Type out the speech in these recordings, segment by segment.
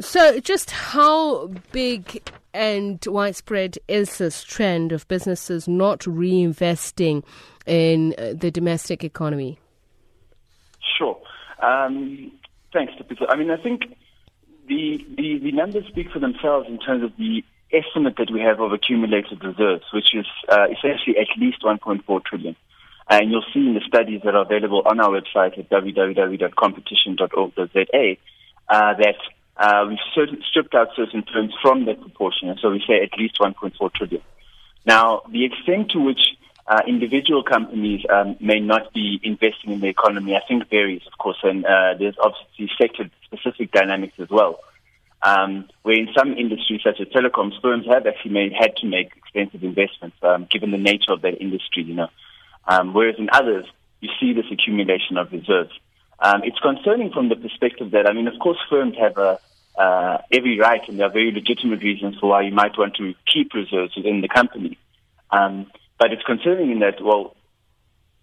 So, just how big and widespread is this trend of businesses not reinvesting in uh, the domestic economy? Sure. Um, thanks, Tipisa. I mean, I think the, the, the numbers speak for themselves in terms of the estimate that we have of accumulated reserves, which is uh, essentially at least 1.4 trillion. And you'll see in the studies that are available on our website at www.competition.org.za uh, that uh, we've certain, stripped out certain terms from that proportion, and so we say at least 1.4 trillion. Now, the extent to which uh, individual companies um, may not be investing in the economy, I think varies, of course, and uh, there's obviously sector-specific dynamics as well. Um, where in some industries, such as telecoms, firms have actually made, had to make expensive investments, um, given the nature of that industry, you know. Um, whereas in others, you see this accumulation of reserves. Um, it's concerning from the perspective that, I mean, of course, firms have a, uh, every right, and there are very legitimate reasons for why you might want to keep reserves within the company. Um, but it's concerning in that, well,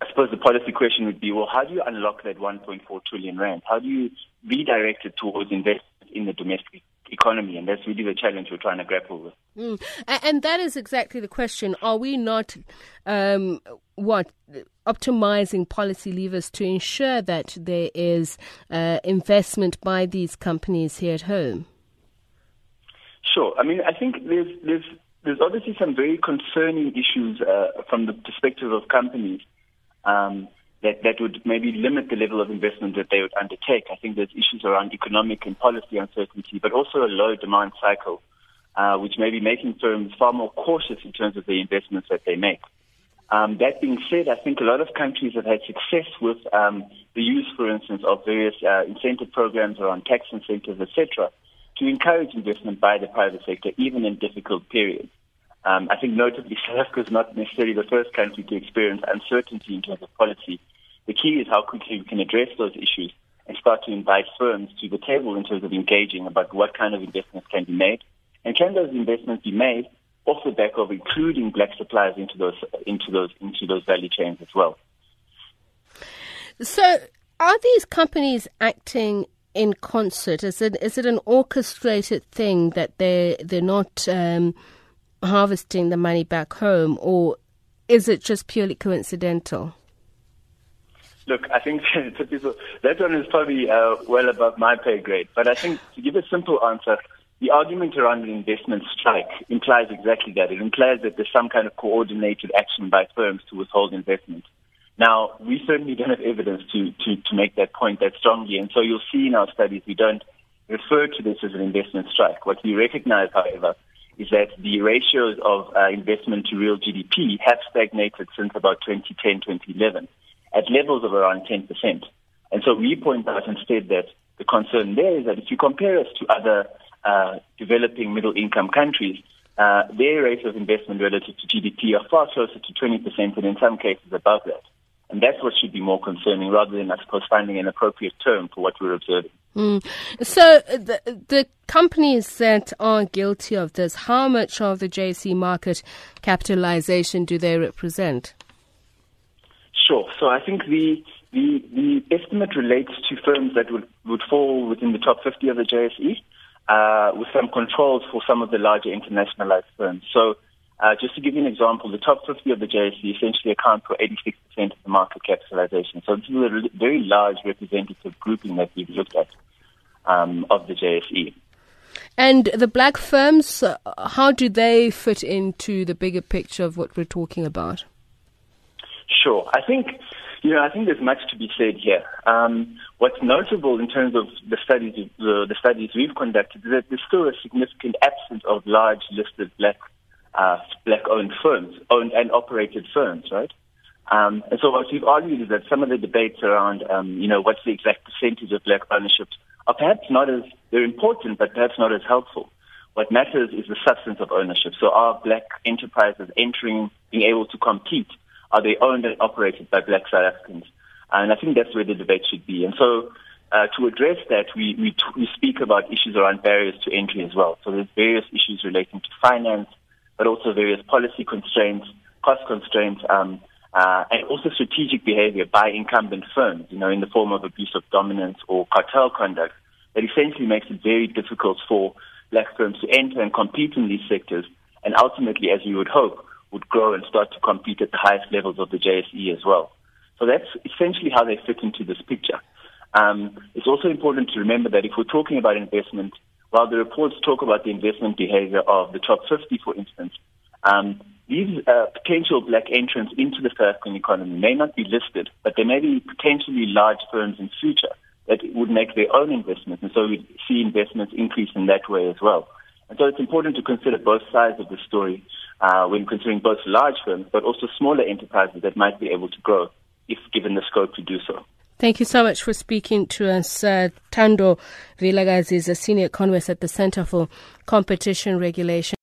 I suppose the policy question would be, well, how do you unlock that 1.4 trillion rand? How do you redirect it towards investment in the domestic economy? And that's really the challenge we're trying to grapple with. Mm. And that is exactly the question. Are we not, um, what, optimizing policy levers to ensure that there is uh, investment by these companies here at home? Sure. I mean, I think there's, there's, there's obviously some very concerning issues uh, from the perspective of companies um, that, that would maybe limit the level of investment that they would undertake. I think there's issues around economic and policy uncertainty, but also a low demand cycle, uh, which may be making firms far more cautious in terms of the investments that they make. Um, that being said, I think a lot of countries have had success with um, the use, for instance, of various uh, incentive programs around tax incentives, etc., to encourage investment by the private sector, even in difficult periods. Um, I think notably South Africa is not necessarily the first country to experience uncertainty in terms of policy. The key is how quickly we can address those issues and start to invite firms to the table in terms of engaging about what kind of investments can be made, and can those investments be made off the back of including black suppliers into those into those into those value chains as well. So, are these companies acting in concert? Is it is it an orchestrated thing that they they're not um, harvesting the money back home, or is it just purely coincidental? Look, I think that one is probably uh, well above my pay grade. But I think to give a simple answer, the argument around an investment strike implies exactly that. It implies that there's some kind of coordinated action by firms to withhold investment. Now, we certainly don't have evidence to, to, to make that point that strongly, and so you'll see in our studies we don't refer to this as an investment strike. What we recognize, however, is that the ratios of uh, investment to real GDP have stagnated since about 2010, 2011 at levels of around 10%. And so we point out instead that the concern there is that if you compare us to other uh, developing middle income countries, uh, their rates of investment relative to GDP are far closer to 20% and in some cases above that. And that's what should be more concerning rather than, I suppose, finding an appropriate term for what we're observing. Mm. So, the, the companies that are guilty of this, how much of the JSE market capitalization do they represent? Sure. So, I think the the, the estimate relates to firms that would, would fall within the top 50 of the JSE uh, with some controls for some of the larger internationalized firms. So, uh, just to give you an example, the top 50 of the JSE essentially account for 86% of the market capitalization. So, this is a very large representative grouping that we've looked at um, of the JSE. And the black firms, uh, how do they fit into the bigger picture of what we're talking about? Sure. I think you know, I think there's much to be said here. Um, what's notable in terms of the studies, the, the, studies we've conducted, is that there's still a significant absence of large listed black, uh, black-owned firms, owned and operated firms, right? Um, and so what we've argued is that some of the debates around, um, you know, what's the exact percentage of black ownership are perhaps not as, they're important, but perhaps not as helpful. What matters is the substance of ownership. So are black enterprises entering, being able to compete are they owned and operated by black South Africans? And I think that's where the debate should be. And so uh, to address that, we, we, t- we speak about issues around barriers to entry as well. So there's various issues relating to finance, but also various policy constraints, cost constraints, um, uh, and also strategic behavior by incumbent firms, you know, in the form of abuse of dominance or cartel conduct, that essentially makes it very difficult for black firms to enter and compete in these sectors, and ultimately, as you would hope, would grow and start to compete at the highest levels of the JSE as well. So that's essentially how they fit into this picture. Um, it's also important to remember that if we're talking about investment, while the reports talk about the investment behavior of the top 50, for instance, um, these uh, potential black entrants into the South African economy may not be listed, but there may be potentially large firms in future that would make their own investments, and so we see investments increase in that way as well. And so it's important to consider both sides of the story uh, when considering both large firms, but also smaller enterprises that might be able to grow if given the scope to do so. Thank you so much for speaking to us. Uh, Thando Vilakazi is a senior economist at the Center for Competition Regulation.